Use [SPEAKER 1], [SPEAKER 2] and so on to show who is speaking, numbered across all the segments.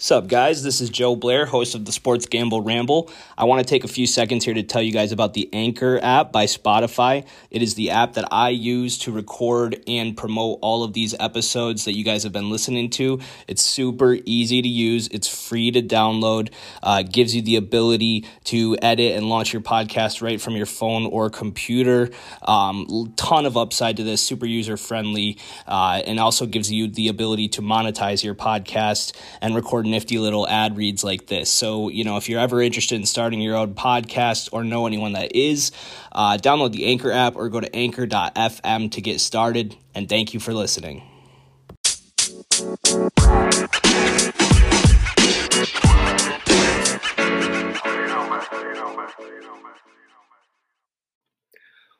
[SPEAKER 1] Sup, guys? This is Joe Blair, host of the Sports Gamble Ramble. I want to take a few seconds here to tell you guys about the Anchor app by Spotify. It is the app that I use to record and promote all of these episodes that you guys have been listening to. It's super easy to use, it's free to download, uh, gives you the ability to edit and launch your podcast right from your phone or computer. Um, ton of upside to this, super user friendly, uh, and also gives you the ability to monetize your podcast and record nifty little ad reads like this. So, you know, if you're ever interested in starting your own podcast or know anyone that is, uh, download the Anchor app or go to anchor.fm to get started. And thank you for listening.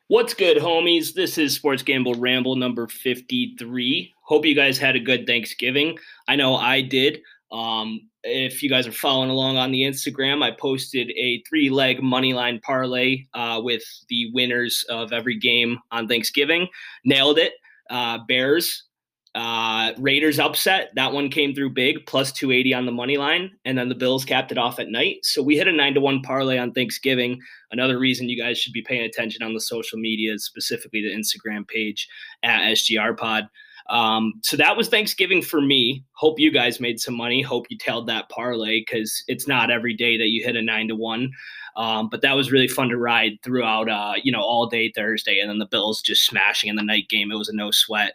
[SPEAKER 1] What's good, homies? This is Sports Gamble Ramble number 53. Hope you guys had a good Thanksgiving. I know I did. Um, if you guys are following along on the Instagram, I posted a three leg money line parlay uh, with the winners of every game on Thanksgiving. Nailed it. Uh, Bears, uh, Raiders upset. That one came through big, plus 280 on the money line. And then the Bills capped it off at night. So we hit a nine to one parlay on Thanksgiving. Another reason you guys should be paying attention on the social media, specifically the Instagram page at SGR Pod. Um, so that was Thanksgiving for me. Hope you guys made some money. Hope you tailed that parlay because it's not every day that you hit a nine to one. Um, but that was really fun to ride throughout, uh, you know, all day Thursday, and then the Bills just smashing in the night game. It was a no sweat.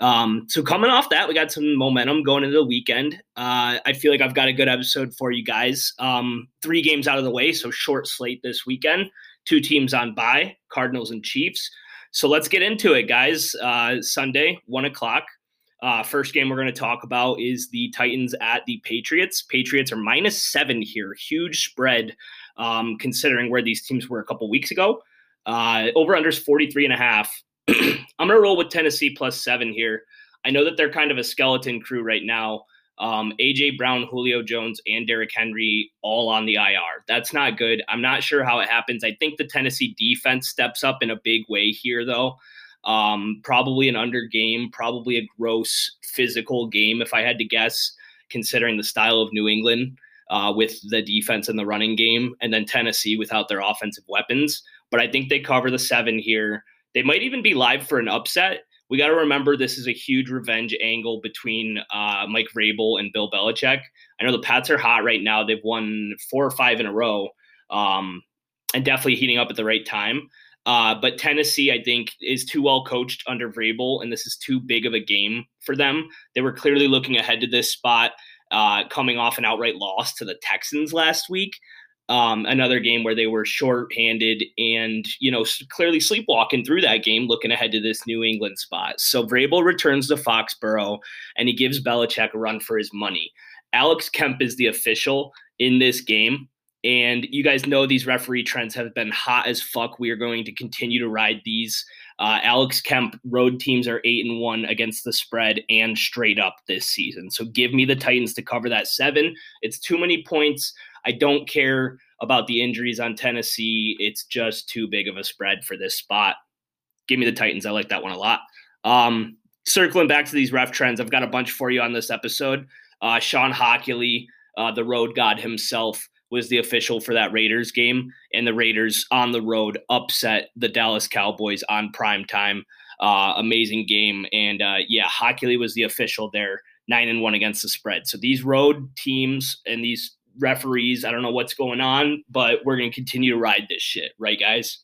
[SPEAKER 1] Um, so coming off that, we got some momentum going into the weekend. Uh, I feel like I've got a good episode for you guys. Um, three games out of the way, so short slate this weekend. Two teams on bye, Cardinals and Chiefs. So let's get into it, guys. Uh, Sunday, one o'clock. Uh, first game we're going to talk about is the Titans at the Patriots. Patriots are minus seven here. Huge spread um, considering where these teams were a couple weeks ago. Uh, over under is 43 and a half. I'm going to roll with Tennessee plus seven here. I know that they're kind of a skeleton crew right now. Um, AJ Brown, Julio Jones, and Derrick Henry all on the IR. That's not good. I'm not sure how it happens. I think the Tennessee defense steps up in a big way here, though. Um, probably an under game, probably a gross physical game, if I had to guess, considering the style of New England uh, with the defense and the running game, and then Tennessee without their offensive weapons. But I think they cover the seven here. They might even be live for an upset we got to remember this is a huge revenge angle between uh, Mike Vrabel and Bill Belichick. I know the Pats are hot right now; they've won four or five in a row, um, and definitely heating up at the right time. Uh, but Tennessee, I think, is too well coached under Vrabel, and this is too big of a game for them. They were clearly looking ahead to this spot, uh, coming off an outright loss to the Texans last week um, another game where they were short-handed and you know clearly sleepwalking through that game, looking ahead to this New England spot. So Vrabel returns to Foxborough and he gives Belichick a run for his money. Alex Kemp is the official in this game. And you guys know these referee trends have been hot as fuck. We are going to continue to ride these. Uh, Alex Kemp road teams are eight and one against the spread and straight up this season. So give me the Titans to cover that seven. It's too many points. I don't care about the injuries on Tennessee. It's just too big of a spread for this spot. Give me the Titans. I like that one a lot. Um, circling back to these ref trends, I've got a bunch for you on this episode. Uh, Shawn Hochuli, uh, the road god himself, was the official for that Raiders game, and the Raiders on the road upset the Dallas Cowboys on prime time. Uh, amazing game, and uh, yeah, Hochuli was the official there, nine and one against the spread. So these road teams and these referees. I don't know what's going on, but we're going to continue to ride this shit, right, guys?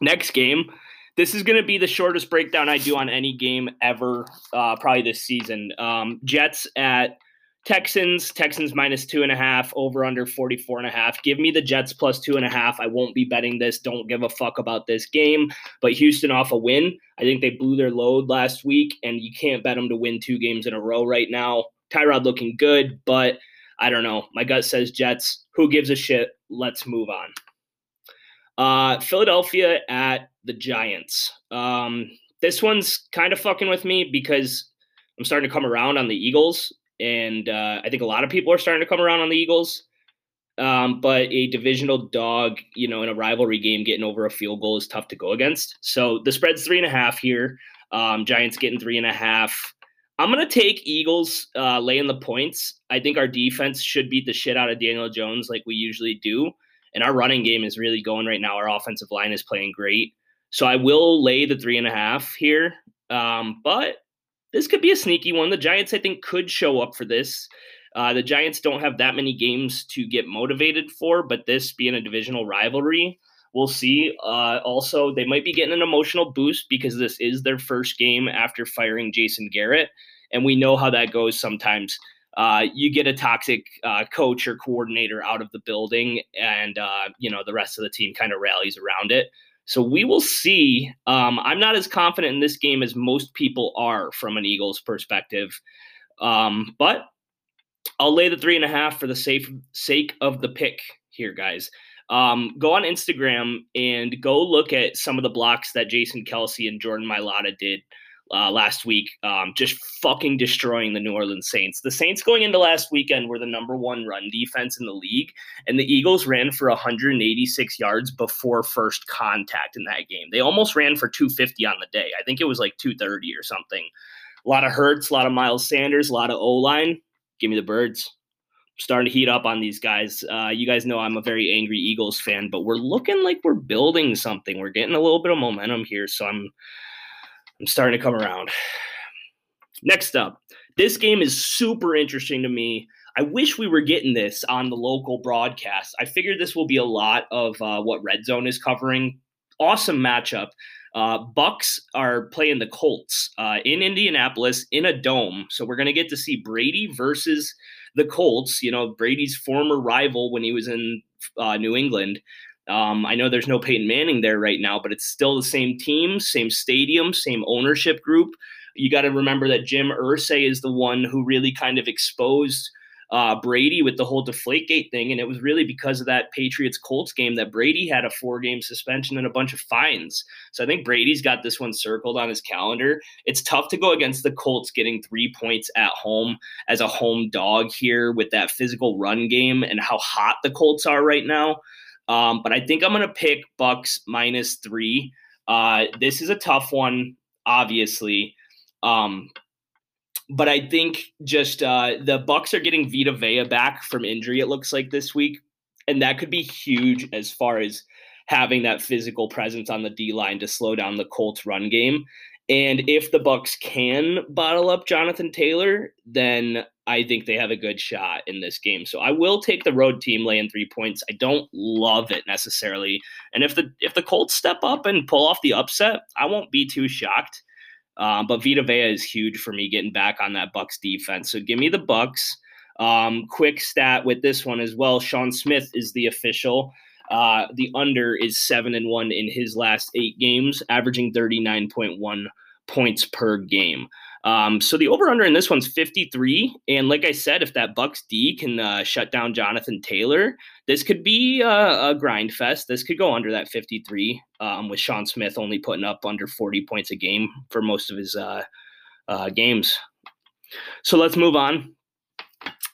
[SPEAKER 1] Next game. This is going to be the shortest breakdown I do on any game ever, uh, probably this season. Um, Jets at Texans, Texans minus two and a half, over under 44 and a half. Give me the Jets plus two and a half. I won't be betting this. Don't give a fuck about this game. But Houston off a win. I think they blew their load last week, and you can't bet them to win two games in a row right now. Tyrod looking good, but I don't know. My gut says Jets. Who gives a shit? Let's move on. Uh, Philadelphia at the Giants. Um, this one's kind of fucking with me because I'm starting to come around on the Eagles, and uh, I think a lot of people are starting to come around on the Eagles. Um, but a divisional dog, you know, in a rivalry game, getting over a field goal is tough to go against. So the spread's three and a half here. Um, Giants getting three and a half. I'm gonna take Eagles uh, laying the points. I think our defense should beat the shit out of Daniel Jones like we usually do, and our running game is really going right now. Our offensive line is playing great, so I will lay the three and a half here. Um, but this could be a sneaky one. The Giants, I think, could show up for this. Uh, the Giants don't have that many games to get motivated for, but this being a divisional rivalry, we'll see. Uh, also, they might be getting an emotional boost because this is their first game after firing Jason Garrett. And we know how that goes sometimes. Uh, you get a toxic uh, coach or coordinator out of the building, and uh, you know the rest of the team kind of rallies around it. So we will see. Um, I'm not as confident in this game as most people are from an Eagles perspective, um, but I'll lay the three and a half for the safe sake of the pick here, guys. Um, go on Instagram and go look at some of the blocks that Jason Kelce and Jordan Mailata did uh, last week, um, just fucking destroying the New Orleans Saints. The Saints going into last weekend were the number one run defense in the league, and the Eagles ran for 186 yards before first contact in that game. They almost ran for 250 on the day. I think it was like 230 or something. A lot of Hurts, a lot of Miles Sanders, a lot of O line. Give me the birds. Starting to heat up on these guys. Uh, you guys know I'm a very angry Eagles fan, but we're looking like we're building something. We're getting a little bit of momentum here, so I'm I'm starting to come around. Next up, this game is super interesting to me. I wish we were getting this on the local broadcast. I figured this will be a lot of uh, what Red Zone is covering. Awesome matchup. Uh, Bucks are playing the Colts uh, in Indianapolis in a dome, so we're going to get to see Brady versus the Colts. You know, Brady's former rival when he was in uh, New England. Um, I know there's no Peyton Manning there right now, but it's still the same team, same stadium, same ownership group. You got to remember that Jim Irsay is the one who really kind of exposed uh, Brady with the whole Deflategate thing, and it was really because of that Patriots Colts game that Brady had a four game suspension and a bunch of fines. So I think Brady's got this one circled on his calendar. It's tough to go against the Colts getting three points at home as a home dog here with that physical run game and how hot the Colts are right now. Um, but I think I'm going to pick Bucks minus three. Uh, this is a tough one, obviously. Um, but I think just uh, the Bucks are getting Vita Vea back from injury. It looks like this week, and that could be huge as far as having that physical presence on the D line to slow down the Colts run game. And if the Bucks can bottle up Jonathan Taylor, then I think they have a good shot in this game. So I will take the road team laying three points. I don't love it necessarily, and if the if the Colts step up and pull off the upset, I won't be too shocked. Um, but Vita Vea is huge for me getting back on that Bucks defense. So give me the Bucks. Um, quick stat with this one as well. Shawn Smith is the official. Uh, the under is seven and one in his last eight games, averaging thirty nine point one points per game. Um, so the over under in this one's 53. And like I said, if that Bucks D can uh, shut down Jonathan Taylor, this could be uh, a grind fest. This could go under that 53 um, with Shawn Smith only putting up under 40 points a game for most of his uh, uh games. So let's move on.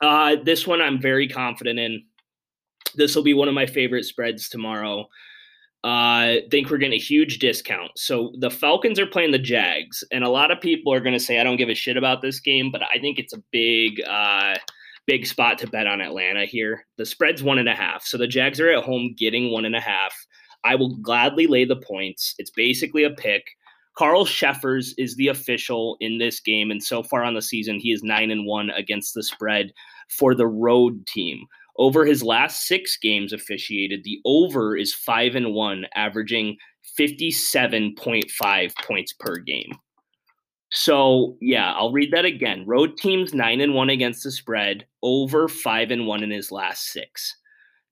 [SPEAKER 1] Uh, this one I'm very confident in. This will be one of my favorite spreads tomorrow uh, think we're getting a huge discount. So the Falcons are playing the Jags, and a lot of people are going to say I don't give a shit about this game, but I think it's a big, uh, big spot to bet on Atlanta here. The spread's one and a half, so the Jags are at home getting one and a half. I will gladly lay the points. It's basically a pick. Carl Cheffers is the official in this game, and so far on the season, he is nine and one against the spread for the road team. Over his last six games officiated, the over is five and one, averaging 57.5 points per game. So yeah, I'll read that again. Road teams nine and one against the spread, over five and one in his last six.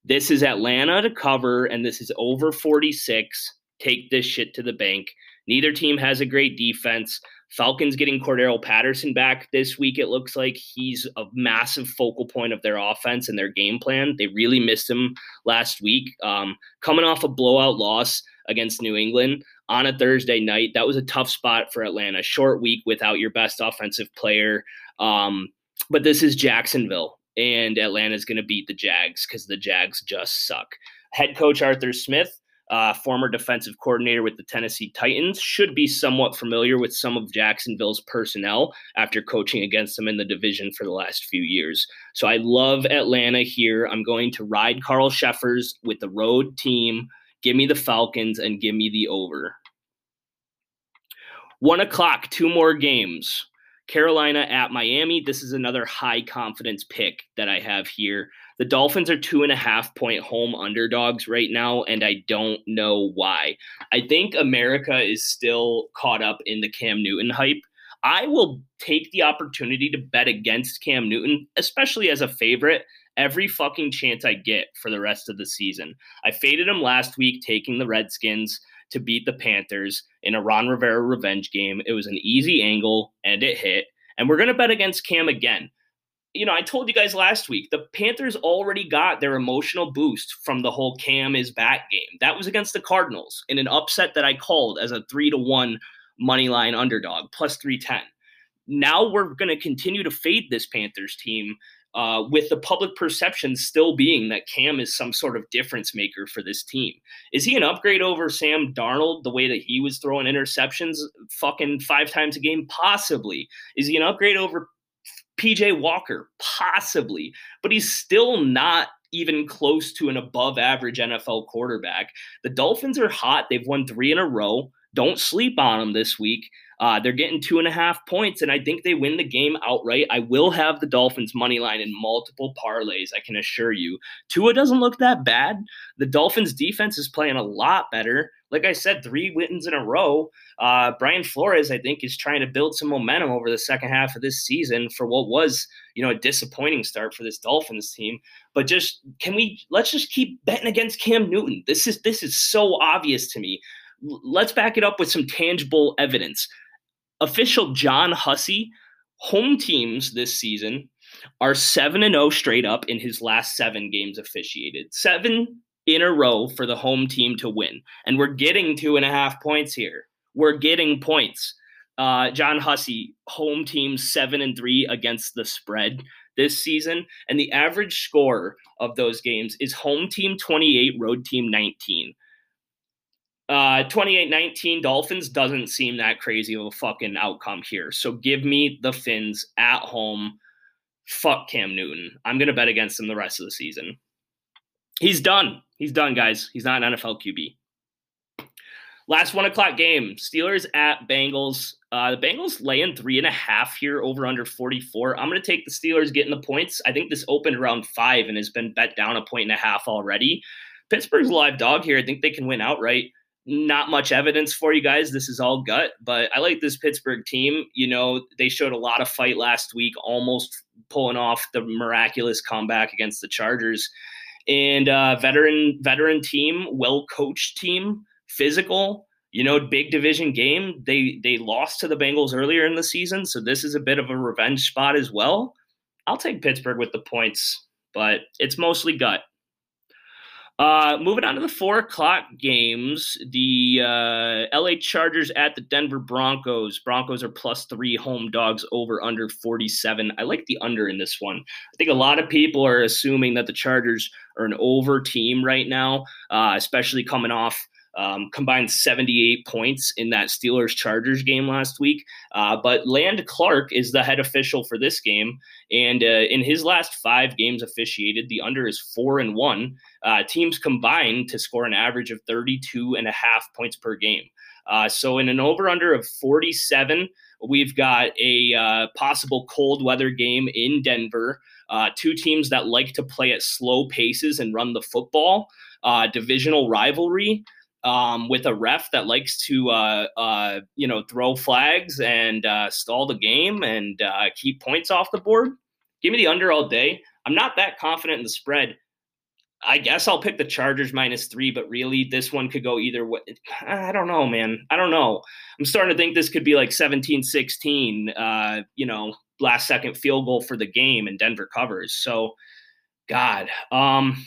[SPEAKER 1] This is Atlanta to cover, and this is over 46. Take this shit to the bank. Neither team has a great defense. Falcons getting Cordarrelle Patterson back this week. It looks like he's a massive focal point of their offense and their game plan. They really missed him last week. Um, coming off a blowout loss against New England on a Thursday night, that was a tough spot for Atlanta. Short week without your best offensive player. Um, but this is Jacksonville, and Atlanta's going to beat the Jags because the Jags just suck. Head coach Arthur Smith uh, former defensive coordinator with the Tennessee Titans, should be somewhat familiar with some of Jacksonville's personnel after coaching against them in the division for the last few years. So I love Atlanta here. I'm going to ride Carl Cheffers with the road team. Give me the Falcons and give me the over. One o'clock, two more games. Carolina at Miami. This is another high confidence pick that I have here. The Dolphins are two and a half point home underdogs right now, and I don't know why. I think America is still caught up in the Cam Newton hype. I will take the opportunity to bet against Cam Newton, especially as a favorite, every fucking chance I get for the rest of the season. I faded him last week, taking the Redskins to beat the Panthers in a Ron Rivera revenge game. It was an easy angle and it hit. And we're going to bet against Cam again. You know, I told you guys last week, the Panthers already got their emotional boost from the whole Cam is back game. That was against the Cardinals in an upset that I called as a three to one money line underdog, plus 310. Now we're going to continue to fade this Panthers team uh, with the public perception still being that Cam is some sort of difference maker for this team. Is he an upgrade over Sam Darnold, the way that he was throwing interceptions fucking five times a game? Possibly. Is he an upgrade over PJ Walker? Possibly. But he's still not even close to an above average NFL quarterback. The Dolphins are hot. They've won three in a row. Don't sleep on them this week. Uh, they're getting two and a half points, and I think they win the game outright. I will have the Dolphins money line in multiple parlays. I can assure you. Tua doesn't look that bad. The Dolphins defense is playing a lot better. Like I said, three wins in a row. Uh, Brian Flores, I think, is trying to build some momentum over the second half of this season for what was, you know, a disappointing start for this Dolphins team. But just can we let's just keep betting against Cam Newton? This is this is so obvious to me let's back it up with some tangible evidence official John Hussey, home teams this season are 7 and 0 straight up in his last 7 games officiated. 7 in a row for the home team to win. And we're getting two and a half points here. We're getting points. Uh, John Hussey, home team 7 and 3 against the spread this season. And the average score of those games is home team 28, road team 19. Uh, 28-19 Dolphins doesn't seem that crazy of a fucking outcome here. So give me the Fins at home. Fuck Cam Newton. I'm gonna bet against him the rest of the season. He's done. He's done, guys. He's not an NFL QB. Last one o'clock game: Steelers at Bengals. Uh, the Bengals laying three and a half here, over under 44. I'm going to take the Steelers getting the points. I think this opened around five and has been bet down a point and a half already. Pittsburgh's live dog here. I think they can win outright not much evidence for you guys. This is all gut, but I like this Pittsburgh team. You know, they showed a lot of fight last week, almost pulling off the miraculous comeback against the Chargers. And uh, veteran veteran team, well coached team, physical. You know, big division game. They they lost to the Bengals earlier in the season, so this is a bit of a revenge spot as well. I'll take Pittsburgh with the points, but it's mostly gut. Uh, moving on to the four o'clock games, the uh, LA Chargers at the Denver Broncos. Broncos are plus three home dogs over under 47. I like the under in this one. I think a lot of people are assuming that the Chargers are an over team right now, uh, especially coming off um, combined 78 points in that Steelers Chargers game last week. Uh, but Land Clark is the head official for this game. And uh, in his last five games officiated, the under is four and one. Uh, teams combined to score an average of 32 and a half points per game. Uh, so in an over under of 47, we've got a uh, possible cold weather game in Denver. Uh, two teams that like to play at slow paces and run the football. Divisional rivalry um, with a ref that likes to, uh, uh, you know, throw flags and uh, stall the game and uh, keep points off the board. Give me the under all day. I'm not that confident in the spread. I guess I'll pick the Chargers minus three, but really, this one could go either way. I don't know, man. I don't know. I'm starting to think this could be like 17 16, uh, you know, last second field goal for the game and Denver covers. So, God, um,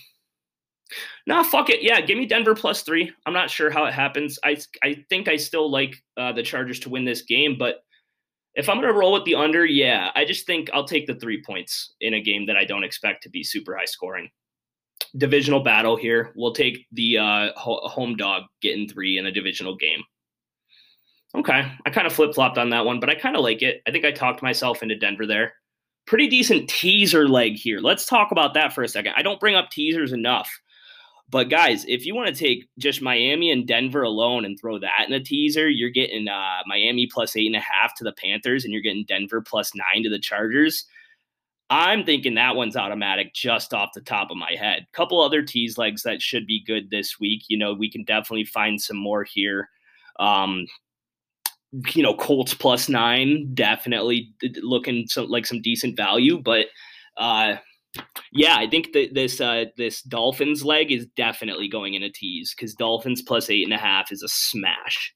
[SPEAKER 1] Nah, fuck it. Yeah, give me Denver plus three. I'm not sure how it happens. I I think I still like uh, the Chargers to win this game, but if I'm gonna roll with the under, yeah, I just think I'll take the three points in a game that I don't expect to be super high scoring. divisional battle here. We'll take the uh, ho- home dog getting three in a divisional game. Okay, I kind of flip flopped on that one, but I kind of like it. I think I talked myself into Denver there. Pretty decent teaser leg here. Let's talk about that for a second. I don't bring up teasers enough. But guys, if you want to take just Miami and Denver alone and throw that in a teaser, you're getting uh, Miami plus eight and a half to the Panthers, and you're getting Denver plus nine to the Chargers. I'm thinking that one's automatic just off the top of my head. Couple other tease legs that should be good this week. You know, we can definitely find some more here. Um, you know, Colts plus nine, definitely looking some, like some decent value. But uh, yeah, I think that this uh, this Dolphins leg is definitely going in a tease because Dolphins plus eight and a half is a smash.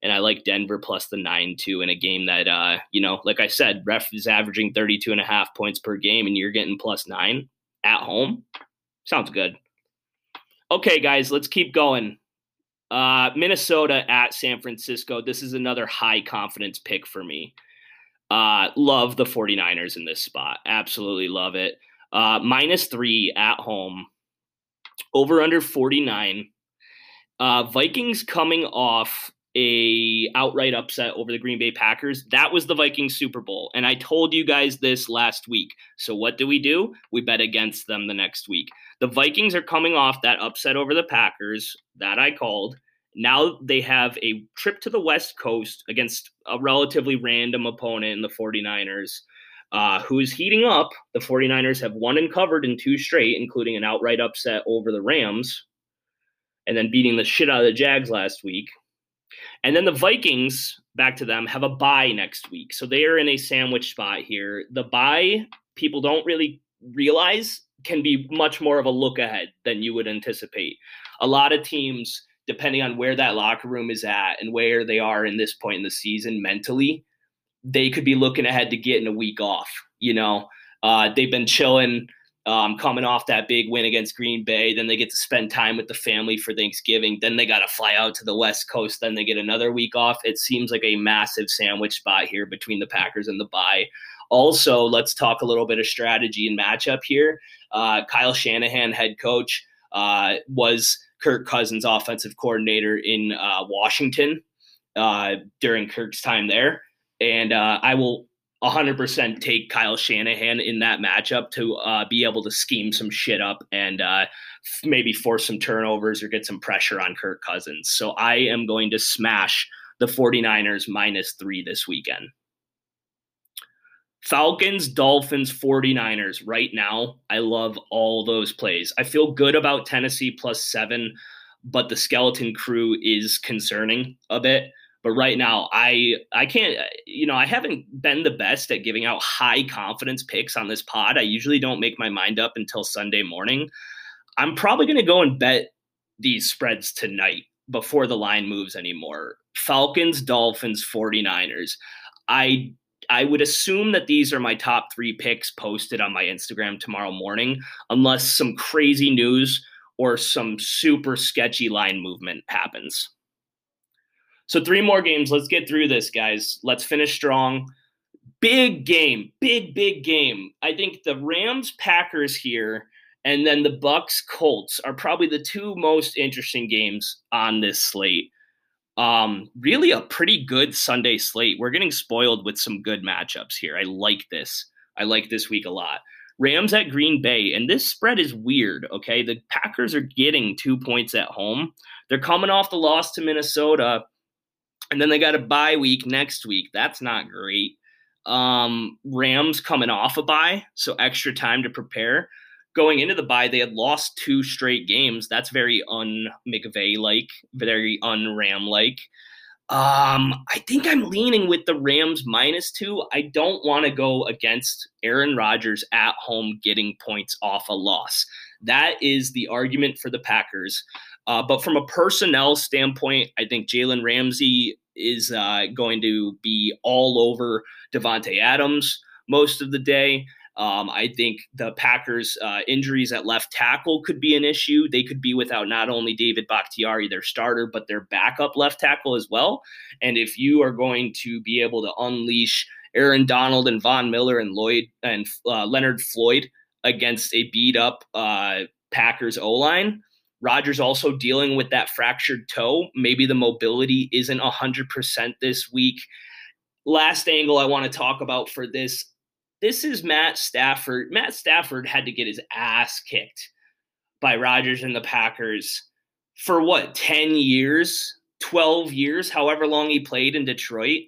[SPEAKER 1] And I like Denver plus the nine too in a game that uh, you know, like I said, ref is averaging 32 and a half points per game, and you're getting plus nine at home. Sounds good. Okay, guys, let's keep going. Uh, Minnesota at San Francisco. This is another high confidence pick for me. Uh, love the 49ers in this spot. Absolutely love it. Uh, minus three at home. Over under 49. Uh, Vikings coming off a outright upset over the Green Bay Packers. That was the Vikings Super Bowl. And I told you guys this last week. So what do we do? We bet against them the next week. The Vikings are coming off that upset over the Packers that I called. Now they have a trip to the West Coast against a relatively random opponent in the 49ers. Uh, who is heating up. The 49ers have won and covered in two straight, including an outright upset over the Rams, and then beating the shit out of the Jags last week. And then the Vikings, back to them, have a bye next week. So they are in a sandwich spot here. The bye, people don't really realize, can be much more of a look ahead than you would anticipate. A lot of teams, depending on where that locker room is at and where they are in this point in the season mentally, they could be looking ahead to getting a week off. You know, uh, they've been chilling um, coming off that big win against Green Bay. Then they get to spend time with the family for Thanksgiving. Then they got to fly out to the West Coast. Then they get another week off. It seems like a massive sandwich spot here between the Packers and the bye. Also, let's talk a little bit of strategy and matchup here. Uh, Kyle Shanahan, head coach, uh, was Kirk Cousins' offensive coordinator in uh, Washington uh, during Kirk's time there. And uh, I will 100% take Kyle Shanahan in that matchup to uh, be able to scheme some shit up and uh, maybe force some turnovers or get some pressure on Kirk Cousins. So I am going to smash the 49ers minus three this weekend. Falcons, Dolphins, 49ers right now. I love all those plays. I feel good about Tennessee plus seven, but the skeleton crew is concerning a bit. But right now, I I can't. Uh, you know, I haven't been the best at giving out high confidence picks on this pod. I usually don't make my mind up until Sunday morning. I'm probably going to go and bet these spreads tonight before the line moves anymore. Falcons, Dolphins, 49ers. I I would assume that these are my top 3 picks posted on my Instagram tomorrow morning unless some crazy news or some super sketchy line movement happens. So three more games. Let's get through this, guys. Let's finish strong. Big game, big big game. I think the Rams Packers here and then the Bucks Colts are probably the two most interesting games on this slate. Um, really a pretty good Sunday slate. We're getting spoiled with some good matchups here. I like this. I like this week a lot. Rams at Green Bay, and this spread is weird. Okay, the Packers are getting two points at home. They're coming off the loss to Minnesota and then they got a bye week next week. That's not great. Um, Rams coming off a bye, so extra time to prepare. Going into the bye, they had lost two straight games. That's very un McVay like, very un Ram like. Um, I think I'm leaning with the Rams minus two. I don't want to go against Aaron Rodgers at home getting points off a loss. That is the argument for the Packers. Uh, but from a personnel standpoint, I think Jalen Ramsey is uh, going to be all over Davante Adams most of the day. Um, I think the Packers' uh, injuries at left tackle could be an issue. They could be without not only David Bakhtiari, their starter, but their backup left tackle as well. And if you are going to be able to unleash Aaron Donald and Von Miller and Lloyd and uh, Leonard Floyd against a beat up uh, Packers O line. Rodgers also dealing with that fractured toe. Maybe the mobility isn't 100% this week. Last angle I want to talk about for this this is Matt Stafford. Matt Stafford had to get his ass kicked by Rodgers and the Packers for what, 10 years, 12 years, however long he played in Detroit.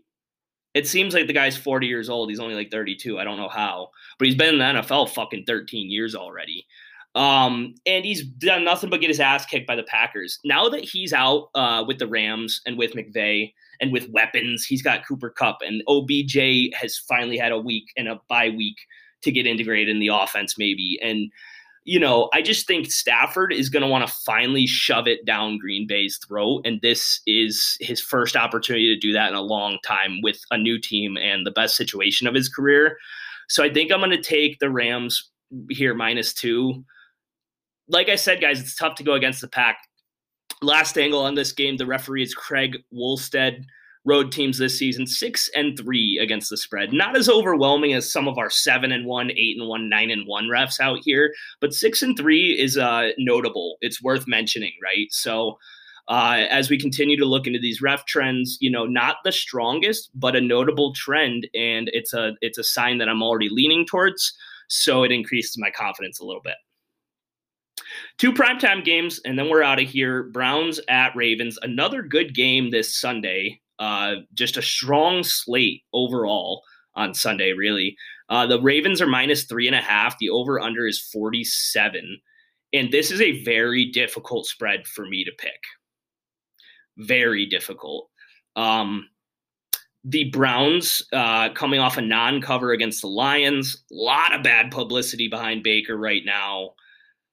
[SPEAKER 1] It seems like the guy's 40 years old. He's only like 32. I don't know how, but he's been in the NFL fucking 13 years already. Um, and he's done nothing but get his ass kicked by the Packers. Now that he's out uh, with the Rams and with McVay and with weapons, he's got Cooper Kupp and OBJ has finally had a week and a bye week to get integrated in the offense, maybe. And you know, I just think Stafford is going to want to finally shove it down Green Bay's throat. And this is his first opportunity to do that in a long time with a new team and the best situation of his career. So I think I'm going to take the Rams here minus two like I said, guys, it's tough to go against the pack. Last angle on this game, the referee is Craig Wrolstad. Road teams this season six and three against the spread. Not as overwhelming as some of our seven and one, eight and one, nine and one refs out here, but six and three is uh, notable. It's worth mentioning, right? So uh, as we continue to look into these ref trends, you know, not the strongest, but a notable trend, and it's a it's a sign that I'm already leaning towards. So it increases my confidence a little bit. Two primetime games, and then we're out of here. Browns at Ravens. Another good game this Sunday. Uh, just a strong slate overall on Sunday, really. Uh, the Ravens are minus three and a half. The over under is 47. And this is a very difficult spread for me to pick. Very difficult. Um, the Browns uh, coming off a non cover against the Lions. A lot of bad publicity behind Baker right now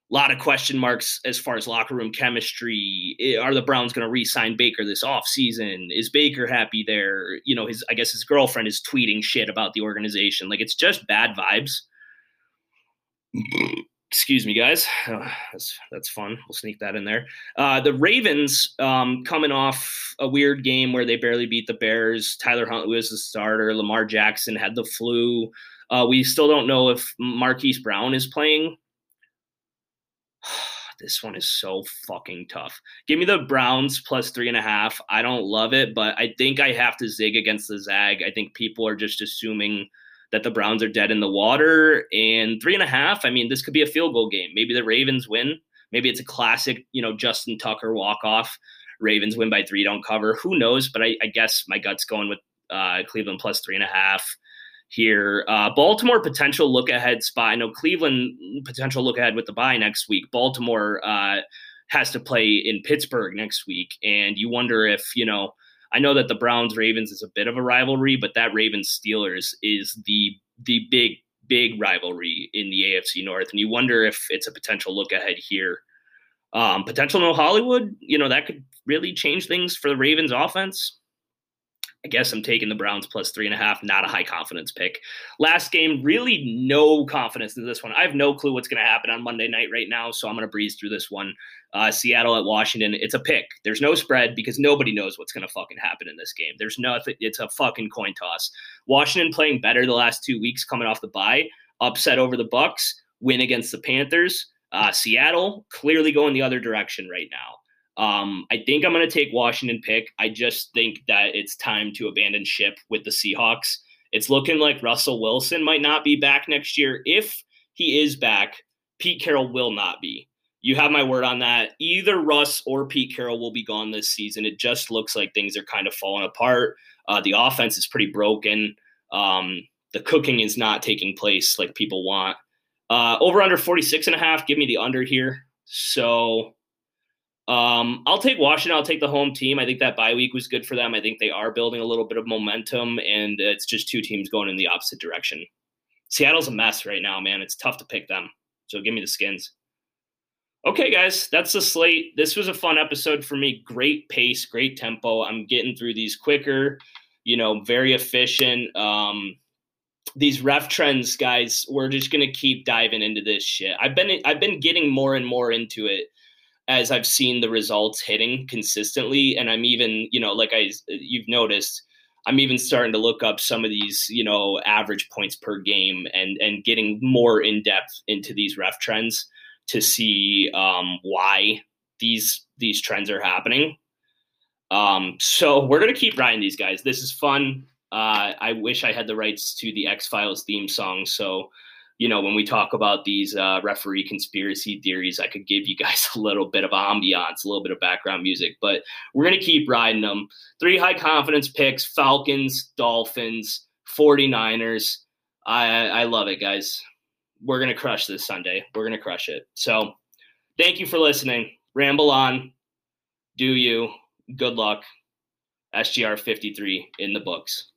[SPEAKER 1] a lot of question marks as far as locker room chemistry. Are the Browns going to re-sign Baker this offseason? Is Baker happy there? You know, his I guess his girlfriend is tweeting shit about the organization. Like it's just bad vibes. Excuse me, guys. Oh, that's that's fun. We'll sneak that in there. Uh, the Ravens um, coming off a weird game where they barely beat the Bears. Tyler Huntley was the starter. Lamar Jackson had the flu. Uh, we still don't know if Marquise Brown is playing this one is so fucking tough. Give me the Browns plus three and a half. I don't love it, but I think I have to zig against the Zag. I think people are just assuming that the Browns are dead in the water. And three and a half, I mean, this could be a field goal game. Maybe the Ravens win. Maybe it's a classic, you know, Justin Tucker walk off. Ravens win by three, don't cover. Who knows? But I, I guess my gut's going with uh, Cleveland plus three and a half here. Uh, Baltimore potential look ahead spot. I know Cleveland potential look ahead with the bye next week. Baltimore uh, has to play in Pittsburgh next week, and you wonder if you know. I know that the Browns Ravens is a bit of a rivalry, but that Ravens Steelers is the the big big rivalry in the AFC North, and you wonder if it's a potential look ahead here. Um, potential no Hollywood, you know that could really change things for the Ravens offense. I guess I'm taking the Browns plus three and a half. Not a high confidence pick. Last game, really no confidence in this one. I have no clue what's going to happen on Monday night right now, so I'm going to breeze through this one. Uh, Seattle at Washington. It's a pick. There's no spread because nobody knows what's going to fucking happen in this game. There's nothing. It's a fucking coin toss. Washington playing better the last two weeks coming off the bye. Upset over the Bucks. Win against the Panthers. Uh, Seattle clearly going the other direction right now. Um, I think I'm going to take Washington pick. I just think that it's time to abandon ship with the Seahawks. It's looking like Russell Wilson might not be back next year. If he is back, Pete Carroll will not be. You have my word on that. Either Russ or Pete Carroll will be gone this season. It just looks like things are kind of falling apart. Uh, the offense is pretty broken. Um, the cooking is not taking place like people want. Uh, over under 46 and a half. Give me the under here. So um, I'll take Washington. I'll take the home team. I think that bye week was good for them. I think they are building a little bit of momentum, and it's just two teams going in the opposite direction. Seattle's a mess right now, man. It's tough to pick them. So give me the skins. Okay, guys, that's the slate. This was a fun episode for me. Great pace, great tempo. I'm getting through these quicker, you know, very efficient. Um, these ref trends, guys, we're just gonna keep diving into this shit. I've been I've been getting more and more into it as I've seen the results hitting consistently, and I'm even, you know, like I you've noticed, I'm even starting to look up some of these, you know, average points per game and and getting more in depth into these ref trends to see um, why these these trends are happening. Um, so we're gonna keep riding these guys. This is fun. Uh, I wish I had the rights to the X Files theme song. So, you know, when we talk about these uh, referee conspiracy theories, I could give you guys a little bit of ambiance, a little bit of background music. But we're gonna keep riding them. Three high confidence picks: Falcons, Dolphins, 49ers. I I love it, guys. We're gonna crush this Sunday. We're gonna crush it. So, thank you for listening. Ramble on. Do you? Good luck. SGR 53 in the books.